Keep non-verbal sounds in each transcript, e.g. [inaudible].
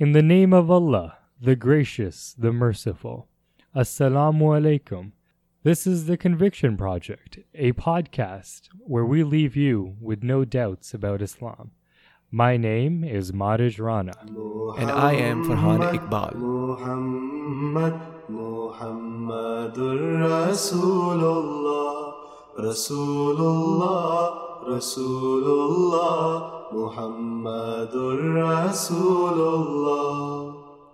In the name of Allah, the gracious, the merciful. Assalamu alaikum. This is the Conviction Project, a podcast where we leave you with no doubts about Islam. My name is Maarij Rana. And I am Farhan Iqbal. Muhammad, Muhammadur Rasulullah, Rasulullah, Rasulullah, Muhammadur Rasulullah.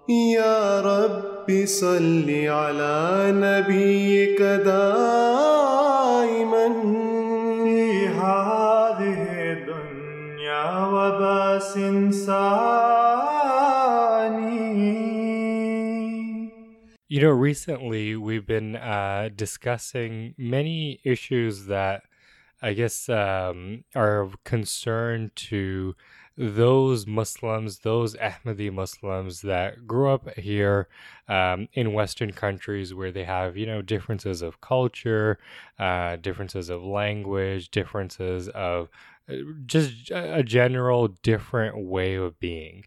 يا رب صل على نبيك دائما في هذه الدنيا وباس ثاني You know, recently we've been uh, discussing many issues that I guess um, are of concern to those Muslims, those Ahmadi Muslims that grew up here um, in Western countries where they have, you know, differences of culture, uh, differences of language, differences of uh, just a general different way of being.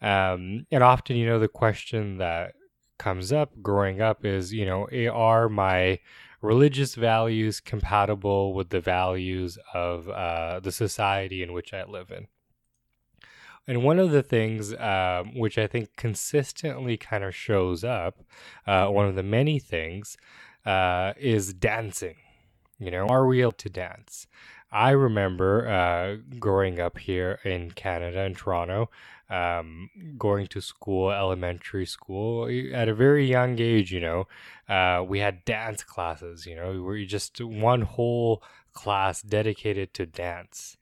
Um, and often, you know, the question that comes up growing up is, you know, are my religious values compatible with the values of uh, the society in which I live in? And one of the things um, which I think consistently kind of shows up, uh, one of the many things, uh, is dancing. You know, are we able to dance? I remember uh, growing up here in Canada, in Toronto, um, going to school, elementary school, at a very young age, you know, uh, we had dance classes, you know, we were just one whole class dedicated to dance.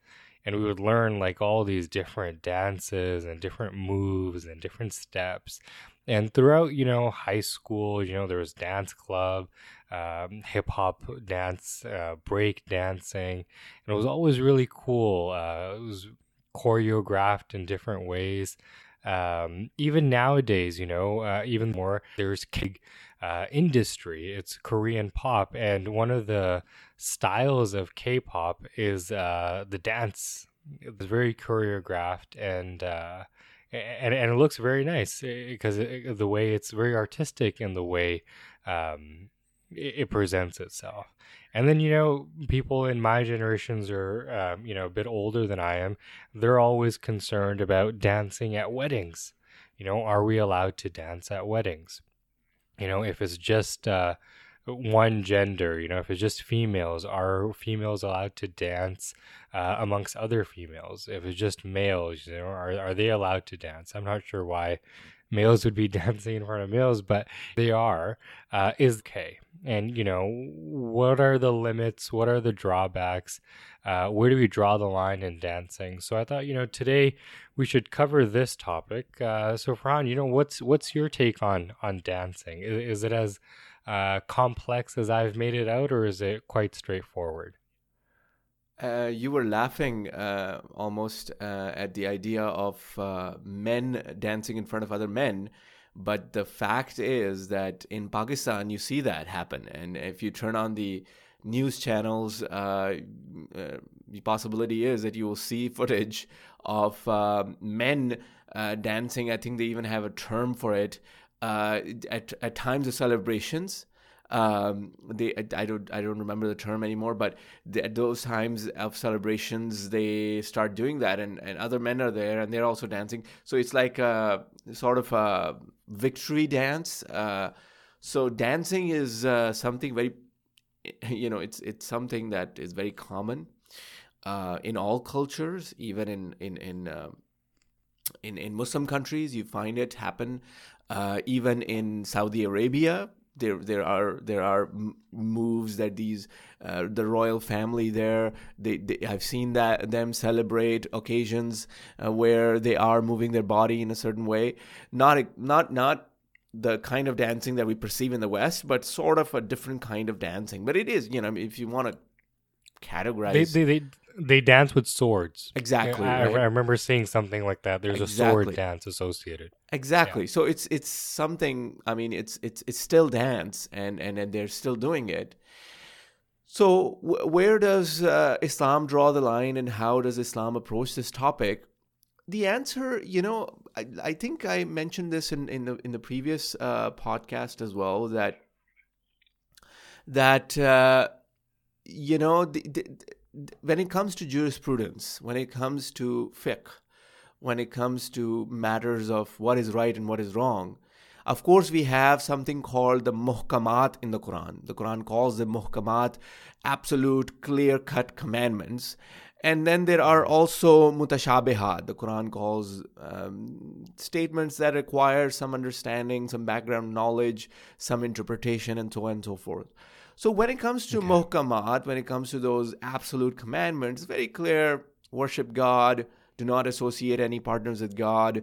And we would learn like all these different dances and different moves and different steps. And throughout, you know, high school, you know, there was dance club, um, hip hop dance, uh, break dancing, and it was always really cool. Uh, it was choreographed in different ways. Um, even nowadays, you know, uh, even more, there's K uh, industry. It's Korean pop, and one of the styles of K-pop is uh, the dance. It's very choreographed and. Uh, and, and it looks very nice because the way it's very artistic in the way um, it, presents itself. And then, you know, people in my generations are, um, you know, a bit older than I am. They're always concerned about dancing at weddings. You know, are we allowed to dance at weddings? You know, if it's just uh, one gender, you know, if it's just females, are females allowed to dance uh, amongst other females? If it's just males, you know, are, are they allowed to dance? I'm not sure why males would be [laughs] dancing in front of males, but they are, uh, is okay. And, you know, what are the limits? What are the drawbacks? Uh, where do we draw the line in dancing? So I thought, you know, today we should cover this topic. Uh, so Farhan, you know, what's what's your take on on dancing? Is, is it as uh, complex as I've made it out, or is it quite straightforward? Uh, you were laughing uh, almost uh, at the idea of uh, men dancing in front of other men. But the fact is that in Pakistan, you see that happen. And if you turn on the news channels, uh, the possibility is that you will see footage of men dancing. I think they even have a term for it at, at times of celebrations um, they I, I, don't I don't remember the term anymore, but at those times of celebrations they start doing that, and, and other men are there and they're also dancing. So it's like a sort of a victory dance. Uh, so dancing is uh, something very, you know, it's it's something that is very common uh, in all cultures, even in in in. Uh, in, in Muslim countries, you find it happen. Uh, even in Saudi Arabia, there there are there are moves that these uh, the royal family there they, they, I've seen that them celebrate occasions uh, where they are moving their body in a certain way. Not not not the kind of dancing that we perceive in the west but sort of a different kind of dancing. But it is you know if you want to categorize they, they, they they dance with swords. Exactly. I, right? I remember seeing something like that. There's Exactly. a sword dance associated. Exactly. Yeah. So it's it's something. I mean, it's it's it's still dance, and and, and they're still doing it. So w- where does uh, Islam draw the line, and how does Islam approach this topic? the answer, you know, I, I think I mentioned this in, in the in the previous uh, podcast as well that that uh, you know the, the, when it comes to jurisprudence, when it comes to fiqh, when it comes to matters of what is right and what is wrong, of course, we have something called the muhkamat in the Quran. The Quran calls the muhkamat absolute, clear cut commandments. And then there are also mutashabihat. The Quran calls um, statements that require some understanding, some background knowledge, some interpretation, and so on and so forth. So when it comes to okay. muhkamat, when it comes to those absolute commandments, very clear worship God, do not associate any partners with God,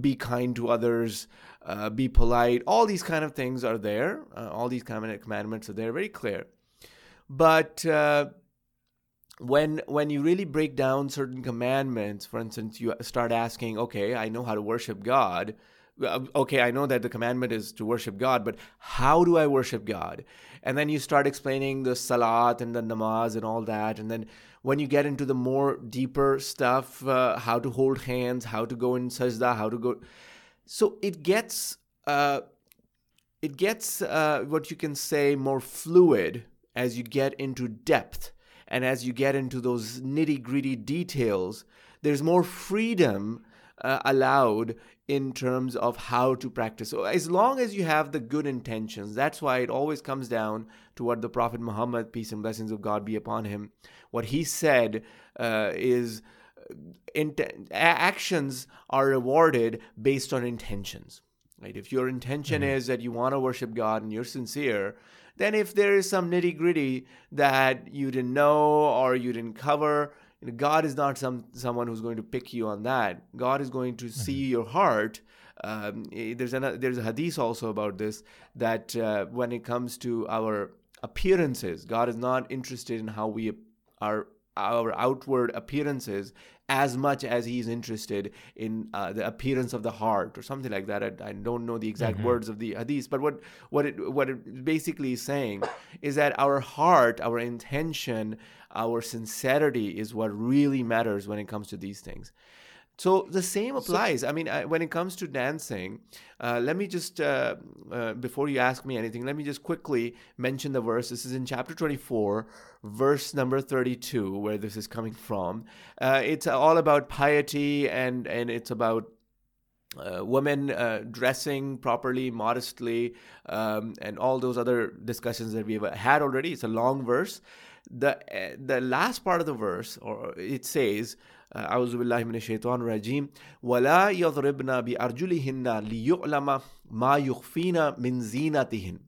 be kind to others, uh, be polite. All these kind of things are there. Uh, all these kind of commandments are there, very clear. But uh, when when you really break down certain commandments, for instance, you start asking, okay, I know how to worship God. Uh, okay, I know that the commandment is to worship God, but how do I worship God? And then you start explaining the salat and the namaz and all that. And then when you get into the more deeper stuff, uh, how to hold hands, how to go in sajda, how to go. So it gets, uh, it gets uh, what you can say more fluid as you get into depth and as you get into those nitty gritty details, there's more freedom uh, allowed in terms of how to practice. So, as long as you have the good intentions, that's why it always comes down to what the Prophet Muhammad, peace and blessings of God be upon him, what he said uh, is uh, actions are rewarded based on intentions. Right? If your intention mm-hmm. is that you want to worship God and you're sincere, then if there is some nitty gritty that you didn't know or you didn't cover, God is not some someone who's going to pick you on that. God is going to see mm-hmm. your heart. Um, eh, there's a there's a hadith also about this that uh, when it comes to our appearances, God is not interested in how we are our outward appearances as much as he's interested in uh, the appearance of the heart or something like that. I, I don't know the exact mm-hmm. words of the hadith, but what what it what it basically is saying is that our heart, our intention, our sincerity is what really matters when it comes to these things. So the same applies. I mean, I, when it comes to dancing, uh, let me just, uh, uh, before you ask me anything, let me just quickly mention the verse. This is in chapter 24, verse number 32, where this is coming from. Uh, it's all about piety and, and it's about uh, women uh, dressing properly, modestly, um, and all those other discussions that we've had already. It's a long verse The the last part of the verse, or it says, أعوذ بالله من الشيطان الرجيم ولا يضربن بأرجلهن ليعلم ما يخفين من زينتهن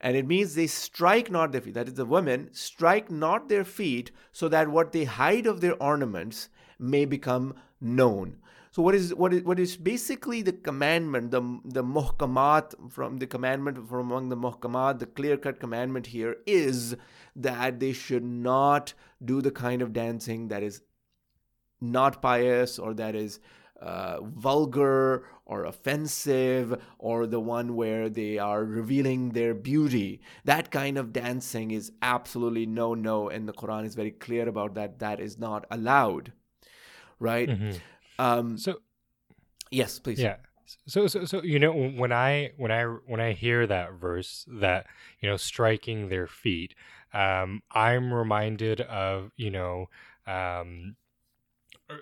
and it means they strike not their feet. That is, the women strike not their feet so that what they hide of their ornaments may become known. So what is what is what is basically the commandment, the the muhkamat from the commandment from among the muhkamat, the clear cut commandment here is that they should not do the kind of dancing that is not pious or that is uh, vulgar or offensive or the one where they are revealing their beauty. That kind of dancing is absolutely no, no. And the Quran is very clear about that. That is not allowed. Right? Mm-hmm. Um, so, yes, please. Yeah. So, so, so, you know, when I, when I, when I hear that verse that, you know, striking their feet, um, I'm reminded of, you know, um,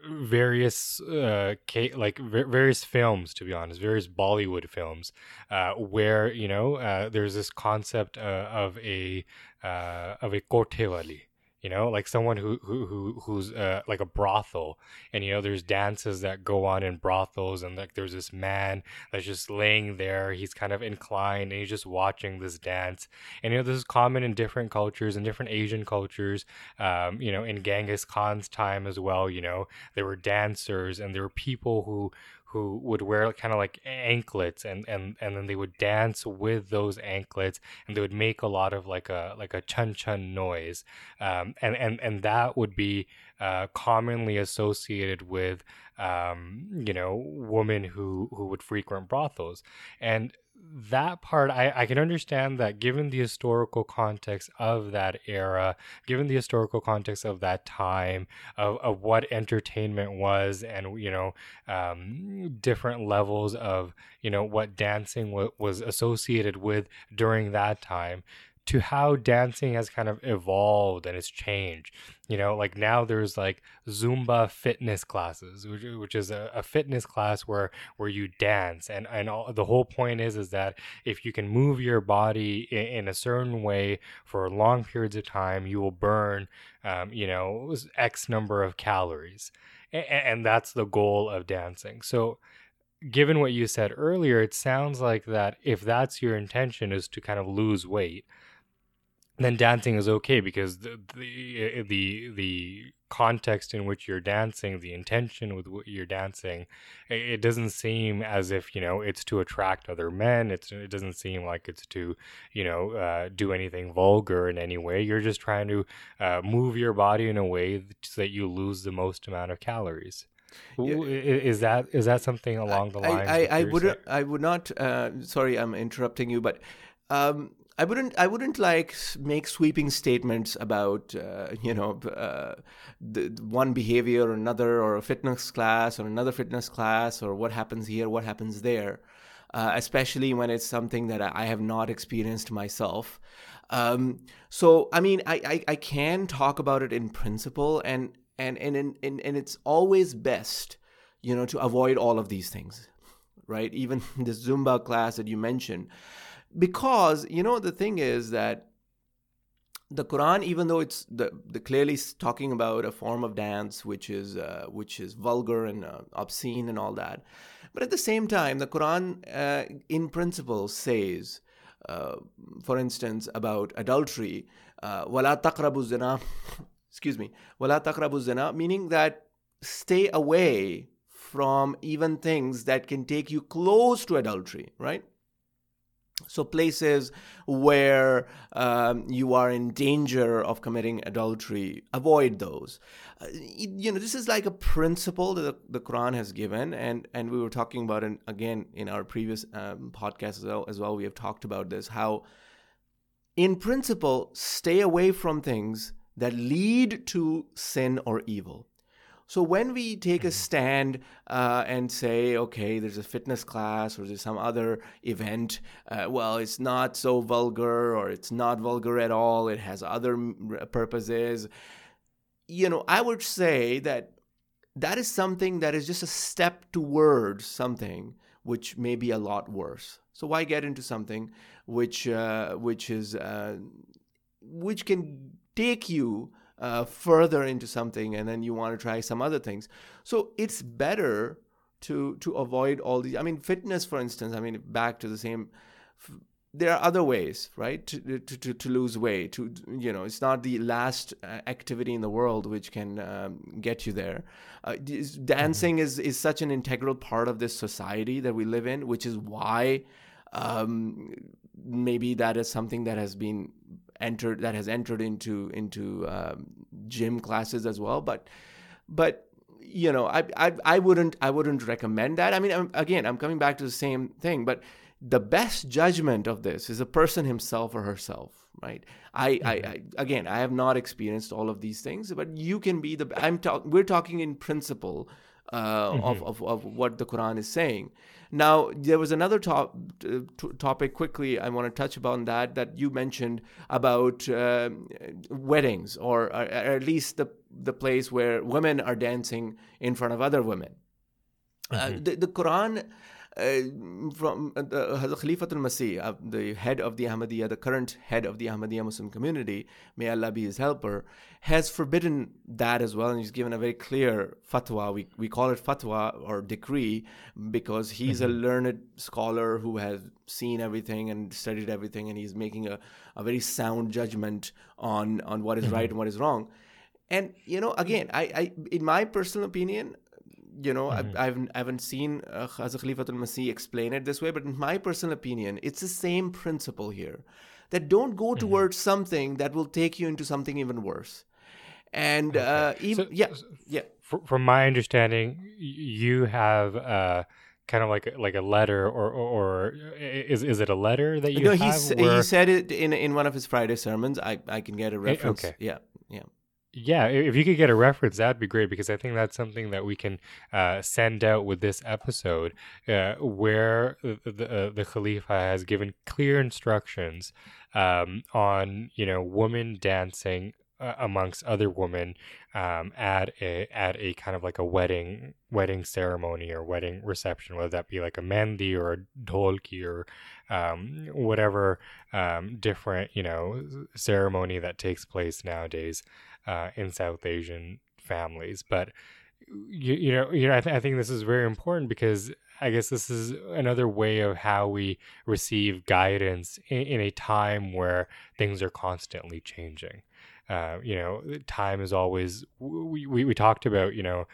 various uh like various films to be honest various bollywood films uh where you know uh there's this concept uh, of a uh of a kotewali you know like someone who who, who who's uh, like a brothel. And you know there's dances that go on in brothels and like there's this man that's just laying there. He's kind of inclined and he's just watching this dance. And you know this is common in different cultures in different asian cultures um, you know in genghis khan's time as well you know. There were dancers and there were people who who would wear kind of like anklets and and and then they would dance with those anklets and they would make a lot of like a like a chun chun noise. Um, and and and that would be uh, commonly associated with um, you know women who who would frequent brothels. And that part I, I can understand that given the historical context of that era given the historical context of that time of, of what entertainment was and you know um, different levels of you know what dancing w- was associated with during that time to how dancing has kind of evolved and it's changed. You know, like now there's like Zumba fitness classes, which, which is a, a fitness class where where you dance, and and all, the whole point is is that if you can move your body in, in a certain way for long periods of time, you will burn, um, you know, x number of calories, and, and that's the goal of dancing. So given what you said earlier, it sounds like that if that's your intention is to kind of lose weight, then dancing is okay because the, the eh, the the context in which you're dancing, the intention with what you're dancing, it, doesn't seem as if you know it's to attract other men. It's it doesn't seem like it's to you know uh, do anything vulgar in any way. You're just trying to uh, move your body in a way so that you lose the most amount of calories. Yeah. Is that is that something along the lines? I, I, I would I would not. Uh, sorry, I'm interrupting you, but um, I wouldn't I wouldn't like make sweeping statements about uh, you know uh, the, one behavior or another or a fitness class or another fitness class or what happens here what happens there uh, especially when it's something that I have not experienced myself. Um, so I mean I, I, I can talk about it in principle and and and and, and, and it's always best you know to avoid all of these things right? Even [laughs] the Zumba class that you mentioned because you know the thing is that the Quran, even though it's the, the clearly talking about a form of dance which is uh, which is vulgar and uh, obscene and all that, but at the same time, the Quran, uh, in principle, says, uh, for instance, about adultery, uh, "Wala taqrabu zina," [laughs] excuse me, "Wala taqrabu zina," meaning that stay away from even things that can take you close to adultery, right? So, places where um, you are in danger of committing adultery, avoid those. Uh, you know, this is like a principle that the, the, Quran has given, and, and we were talking about it again in our previous um, podcast as well, as well. We have talked about this how, in principle, stay away from things that lead to sin or evil. So when we take a mm-hmm. stand uh, and say, okay, there's a fitness class or there's some other event, uh, well, it's not so vulgar or it's not vulgar at all, it has other purposes, you know, I would say that that is something that is just a step towards something which may be a lot worse. So why get into something which uh, which is uh, which can take you uh, further into something and then you want to try some other things. So it's better to to avoid all these. I mean, fitness, for instance. I mean, back to the same. There are other ways, right, to to to, to lose weight. To you know, it's not the last uh, activity in the world which can um, get you there. Uh, dancing mm-hmm. is is such an integral part of this society that we live in, which is why um, maybe that is something that has been entered that has entered into into um, gym classes as well. But but you know, I, I I wouldn't I wouldn't recommend that. I mean, I'm, again, I'm coming back to the same thing, but the best judgment of this is a person himself or herself right I, mm-hmm. I, I, again i have not experienced all of these things but you can be the i'm talking we're talking in principle uh, mm-hmm. of, of, of what the quran is saying now, there was another top, uh, topic quickly I want to touch upon that that you mentioned about uh, weddings, or, or, at least the the place where women are dancing in front of other women. Uh, mm-hmm. Uh, the, the Quran uh, from uh, the Khalifa al-Masih, uh, the head of the Ahmadiyya, the current head of the Ahmadiyya Muslim community, may Allah be his helper, has forbidden that as well, and he's given a very clear fatwa. We we call it fatwa or decree because he's mm-hmm. a learned scholar who has seen everything and studied everything, and he's making a, a very sound judgment on on what is mm-hmm. right and what is wrong. And you know, again, I, I in my personal opinion, you know, mm-hmm. I, I've, I haven't seen uh, Hazrat Khalifatul Masih explain it this way, but in my personal opinion, it's the same principle here that don't go mm-hmm. towards something that will take you into something even worse. And okay. uh, even, so, yeah, yeah. From my understanding, you have uh, kind of like like a letter or or, or is is it a letter that you no, have? he where- he said it in in one of his Friday sermons. I I can get a reference. okay. Yeah, yeah. Yeah, if you could get a reference, that'd be great because I think that's something that we can uh, send out with this episode, uh, where the the, uh, Khalifa has given clear instructions um, on you know women dancing uh, amongst other women um, at a at a kind of like a wedding wedding ceremony or wedding reception, whether that be like a mendi or a dolki or um, whatever um, different you know ceremony that takes place nowadays uh, in South Asian families. But you, you know, you know, I, th- I think this is very important because I guess this is another way of how we receive guidance in, in a time where things are constantly changing. Uh, you know, time is always. We, we we talked about you know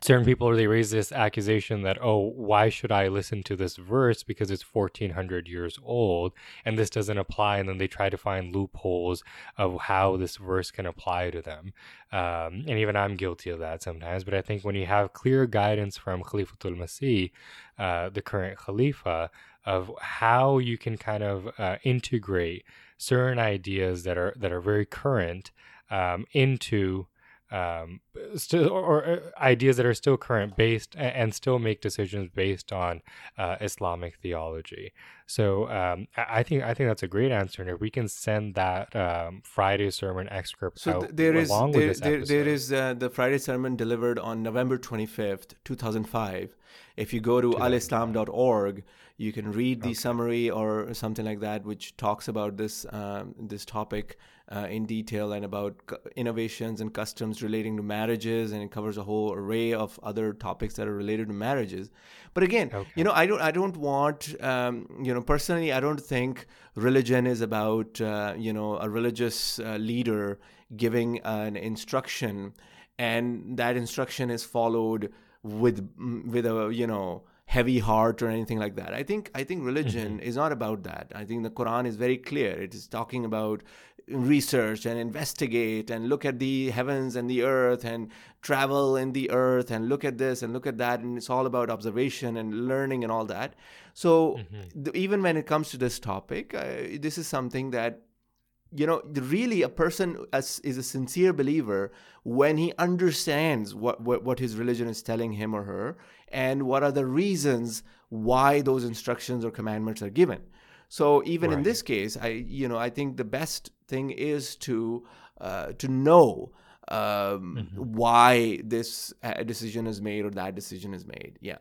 certain people they raise this accusation that oh why should i listen to this verse? Because it's 1400 years old and this doesn't apply. And then they try to find loopholes of how this verse can apply to them. Um, and even i'm guilty of that sometimes but i think when you have clear guidance from khalifatul masih uh, the current khalifa of how you can kind of uh, integrate certain ideas that are that are very current um, into um, still or, or uh, ideas that are still current based and still make decisions based on uh, Islamic theology. So um, I think I think that's a great answer, and if we can send that um, Friday sermon excerpt So out th- there is along there, with this there, there episode. is uh, the Friday sermon delivered on November 25th, 2005. If you go to alislam.org, you can read the summary or something like that, which talks about this um, this topic uh, in detail and about innovations and customs relating to marriages, and it covers a whole array of other topics that are related to marriages. But again, Okay. you know, I don't I don't want um, you know personally, I don't think religion is about uh, you know a religious uh, leader giving an instruction and that instruction is followed with with a you know heavy heart or anything like that i think i think religion is not about that i think the quran is very clear it is talking about research and investigate and look at the heavens and the earth and travel in the earth and look at this and look at that. And it's all about observation and learning and all that. So th- even when it comes to this topic uh, this is something that you know really a person as, is a sincere believer when he understands what, what what his religion is telling him or her and what are the reasons why those instructions or commandments are given so even in this case i you know i think the best thing is to uh, to know um, why this uh, decision is made or that decision is made yeah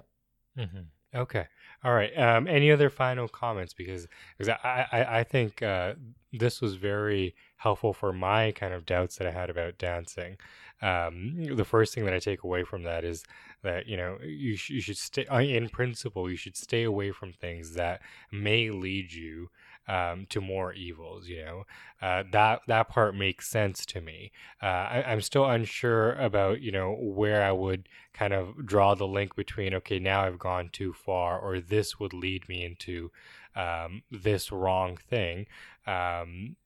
hmm Okay. All right. Um, any other final comments? Because because I I, I think uh, this was very helpful for my kind of doubts that I had about dancing. Um, the first thing that I take away from that is that you know you sh- you should stay in principle you should stay away from things that may lead you um, to more evils. You know uh, that that part makes sense to me. Uh, I, I'm still unsure about you know where I would kind of draw the link between okay now I've gone too far or this would lead me into um, this wrong thing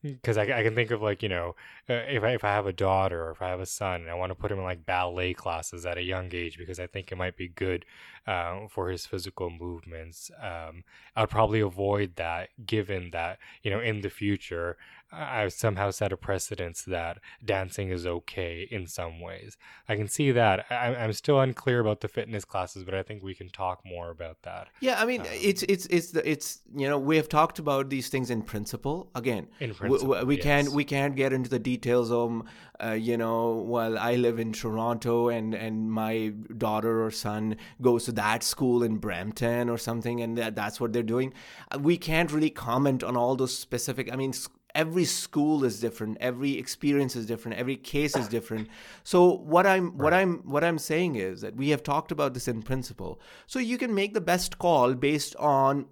because I, I can think of like you know uh, if I, if I have a daughter or if I have a son and I want to put him in like ballet classes at a young age because I think it might be good um, for his physical movements um, I'd probably avoid that given that you know in the future I- somehow set a precedence that dancing is okay in some ways. I can see that. I, I'm still unclear about the fitness classes, but I think we can talk more about that. Yeah, I mean, Um, it's it's it's the it's you know we have talked about these things in principle. Again, In principle, we can't yes. we can't get into the details of uh, you know well I live in Toronto and and my daughter or son goes to that school in Brampton or something and that, that's what they're doing. Uh, We can't really comment on all those specific. I mean. Every school is different. Every experience is different. Every case is different. So what I'm what I'm what I'm saying is that we have talked about this in principle. So you can make the best call based on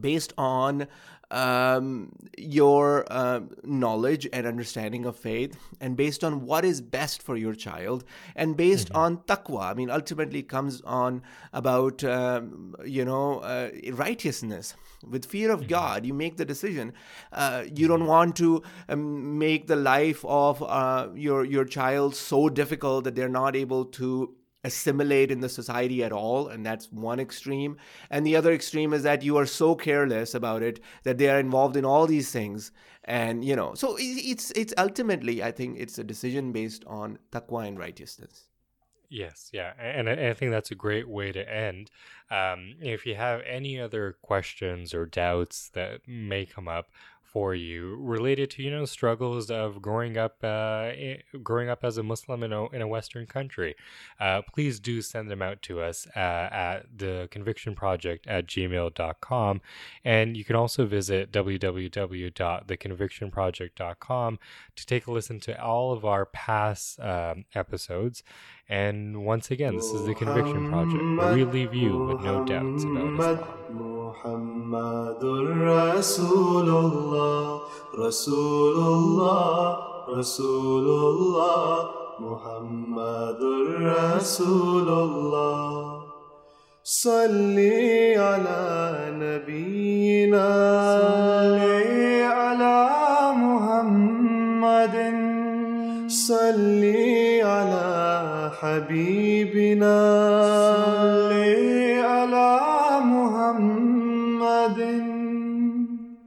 based on um, your um knowledge and understanding of faith and based on what is best for your child and based on taqwa. I mean ultimately comes on about um, you know uh, righteousness. With fear of god you make the decision. Uh, you don't want to um, make the life of uh, your your child so difficult that they're not able to assimilate in the society at all and that's one extreme. And the other extreme is that you are so careless about it that they are involved in all these things. And you know so it's it's ultimately i think it's a decision based on taqwa and righteousness. Yes, yeah, and I, think that's a great way to end. Um, if you have any other questions or doubts that may come up, for you related to you know struggles of growing up uh, growing up as a Muslim in a, in a Western country, uh, please do send them out to us uh, at the Conviction Project at gmail.com. And you can also visit www.theconvictionproject.com to take a listen to all of our past um, episodes. And once again, this is the Conviction Project, where we leave you with no doubts about Islam. محمد رسول الله رسول الله رسول الله محمد رسول الله صلي على نبينا صلي على محمد صلي على حبيبنا